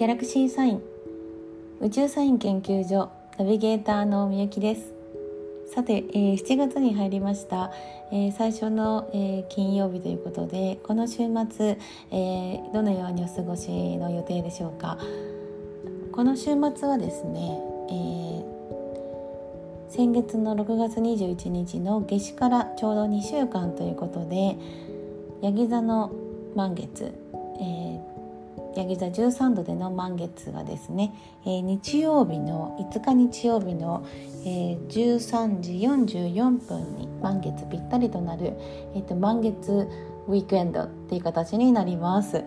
ギャラクシーサイン。宇宙サイン研究所ナビゲーターのみゆきです。さて、えー、7月に入りました、えー、最初の、えー、金曜日ということでこの週末、え、どのようにお過ごしの予定でしょうか。この週末はですね、え、先月の6月21日の夏至からちょうど2週間ということでヤギ座の満月、えー、ヤギ座13度での満月がですね、えー、日曜日の5日日曜日の、えー、13時44分に満月ぴったりとなる、えーと、満月ウィークエンドっていう形になります。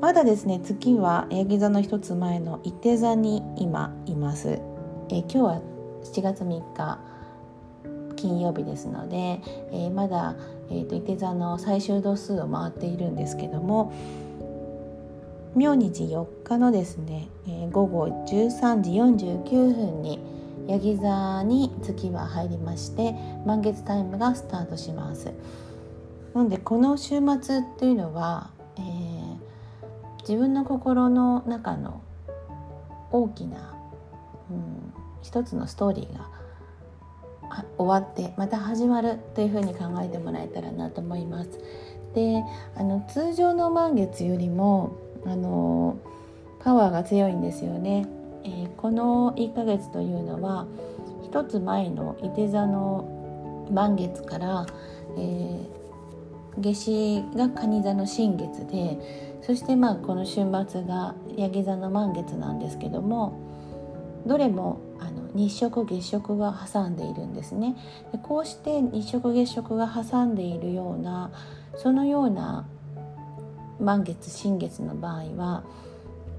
まだですね月はヤギ座の一つ前の伊手座に今います、えー、今日は7月3日金曜日ですので、えー、まだ、えー、座の最終度数を回っているんですけども、明日4日のですね、えー、午後13時49分にヤギ座に月は入りまして満月タイムがスタートしますなのでこの週末っていうのは、えー、自分の心の中の大きな、うん、一つのストーリーが終わってまた始まるというふうに考えてもらえたらなと思います。であの通常の満月よりもあのパワーが強いんですよね。えー、この1ヶ月というのは一つ前の伊手座の満月から、えー、夏至が蟹座の新月でそしてまあこの週末がヤギ座の満月なんですけどもどれもあの日食月食が挟んでいるんですねでこうして日食月食が挟んでいるようなそのような満月新月の場合は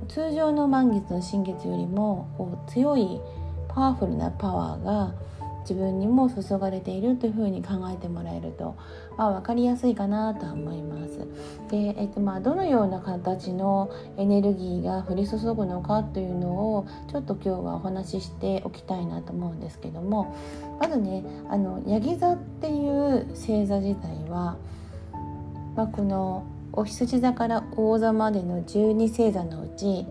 通常の満月の新月よりもこう強いパワフルなパワーが自分にも注がれているというふうに考えてもらえると、まあ、分かりやすいかなと思います。で、えっとまあ、どのような形のエネルギーが降り注ぐのかというのをちょっと今日はお話ししておきたいなと思うんですけどもまずねあのヤギ座っていう星座自体は、まあ、このお羊座から王座までの12星座のうち、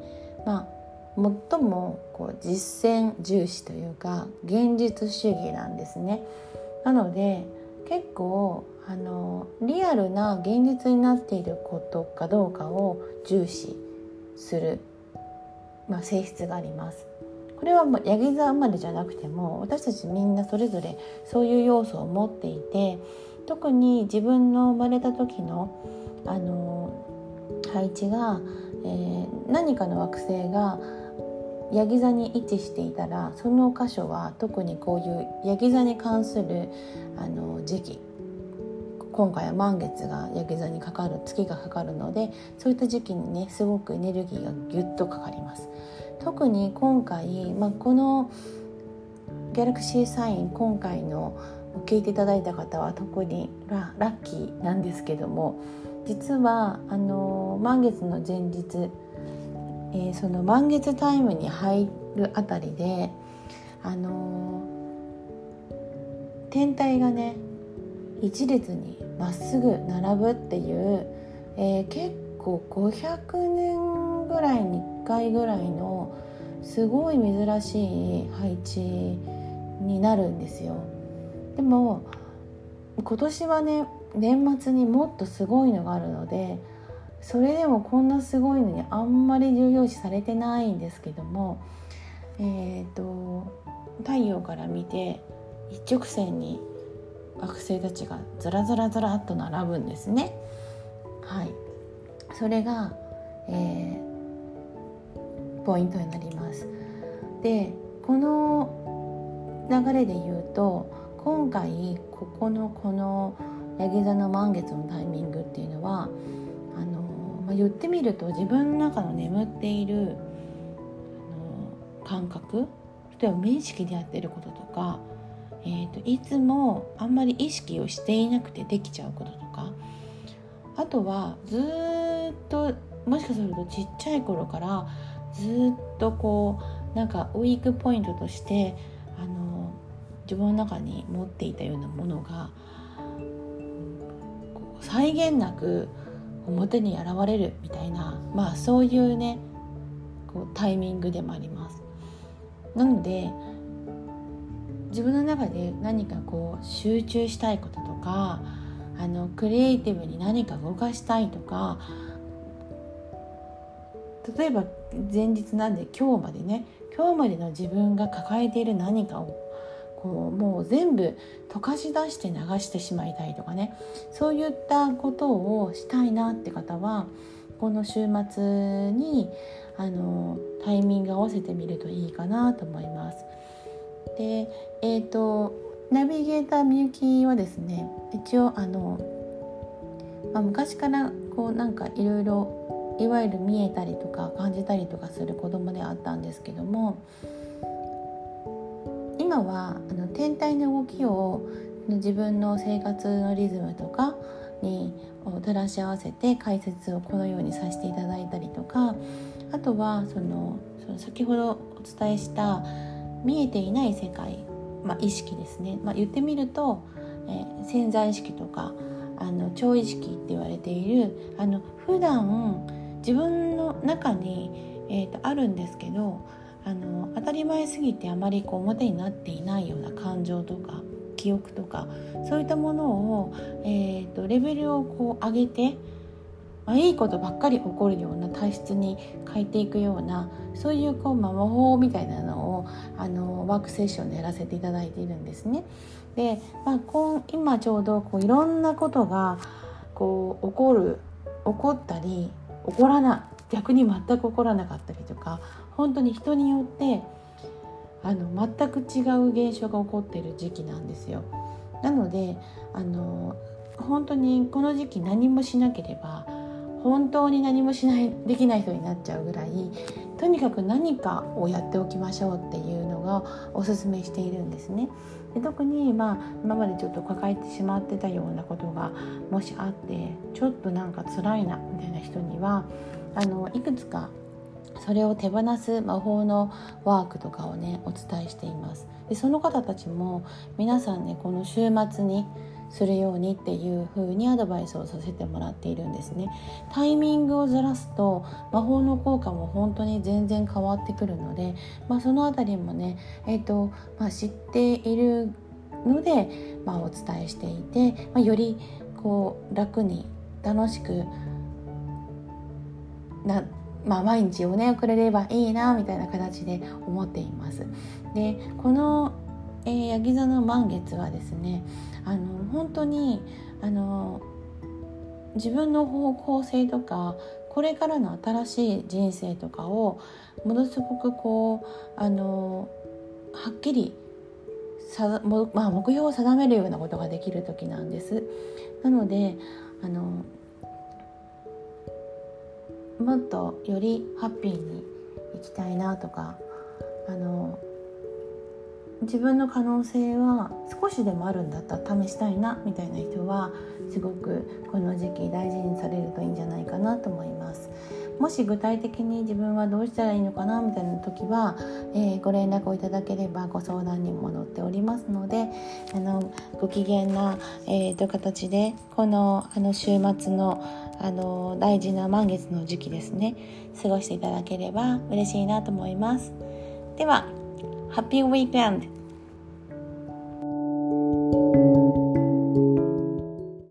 まあ、最もこう実践重視というか現実主義なんですね。なので結構あのリアルな現実になっていることかどうかを重視する、まあ、性質があります。これはもうヤギ座までじゃなくても私たちみんなそれぞれそういう要素を持っていて特に自分の生まれた時のあの配置が、えー、何かの惑星がヤギ座に位置していたらその箇所は特にこういうヤギ座に関するあの時期今回は満月がヤギ座にかかる月がかかるのでそういった時期にねすごくエネルギーがギュッとかかります。特に今回、まあ、このギャラクシーサイン今回の聞いていただいた方は特にララッキーなんですけども実はあの満月の前日、えー、その満月タイムに入るあたりであの天体がね一列にまっすぐ並ぶっていう、えー、結構500年ぐらいに1回ぐらいのすごい珍しい配置になるんですよ。でも今年はね年末にもっとすごいのがあるのでそれでもこんなすごいのにあんまり重要視されてないんですけどもえっ、ー、と太陽から見て一直線に惑星たちがずらずらずらっと並ぶんですね。はい、それが、えー、ポイントになります。でこの流れで言うと今回ここのこのヤギ座の満月のタイミングっていうのはあの、まあ、言ってみると自分の中の眠っているあの感覚例えば無意識でやってることとか、えーと、いつもあんまり意識をしていなくてできちゃうこととかあとはずっともしかするとちっちゃい頃からずっとこうなんかウィークポイントとしてあの自分の中に持っていたようなものが際限なく表に現れるみたいなまあそういうねこうタイミングでもあります。なので自分の中で何かこう集中したいこととかあのクリエイティブに何か動かしたいとか例えば前日なんで今日までね今日までの自分が抱えている何かをこうもう全部溶かし出して流してしまいたいとかねそういったことをしたいなって方はこの週末にあのタイミング合わせてみるといいかなと思います。でえーと、ナビゲーターみゆきはですね一応あの、まあ、昔からこうなんかいろいろいわゆる見えたりとか感じたりとかする子供であったんですけども今はあの天体の動きを自分の生活のリズムとかに照らし合わせて解説をこのようにさせていただいたりとかあとはそのその先ほどお伝えした見えていない世界、まあ、意識ですね、まあ、言ってみると、えー、潜在意識とかあの超意識って言われているあの普段自分の中に、えーと、あるんですけどあの当たり前すぎてあまりこう表になっていないような感情とか記憶とかそういったものを、えーと、レベルをこう上げて、まあ、いいことばっかり起こるような体質に変えていくようなそういうこう、まあ、魔法みたいなのをあのワークセッションでやらせていただいているんですね。で、まあ、今ちょうどこういろんなことがこう起こる起こったり起こらない逆に全く起こらなかったりとか本当に人によってあの全く違う現象が起こっている時期なんですよ。なのであの本当にこの時期何もしなければ本当に何もしないできない人になっちゃうぐらいとにかく何かをやっておきましょうっていうのがおすすめしているんですね。で特に、まあ、今までちょっと抱えてしまってたようなことがもしあってちょっとなんか辛いなみたいな人にはあのいくつかそれを手放す魔法のワークとかをねお伝えしています。でその方たちも皆さんねこの週末にするようにっていう風にアドバイスをさせてもらっているんですね。タイミングをずらすと魔法の効果も本当に全然変わってくるので、まあ、その辺りもね、えーとまあ、知っているので、まあ、お伝えしていて、まあ、よりこう楽に楽しくなまあ、毎日をね送れればいいなみたいな形で思っています。でこの、えー、ヤギ座の満月はですねあの本当にあの自分の方向性とかこれからの新しい人生とかをものすごくこうあのはっきりさも、まあ、目標を定めるようなことができる時なんです。なのであのもっとよりハッピーに生きたいなとかあの自分の可能性は少しでもあるんだったら試したいなみたいな人はすごくこの時期大事にされるといいんじゃないかなと思います。もし具体的に自分はどうしたらいいのかなみたいな時は、えー、ご連絡をいただければご相談にも載っておりますのであのご機嫌な、えー、と形でこのあの週末のあの大事な満月の時期ですね過ごしていただければ嬉しいなと思いますでは Happy weekend!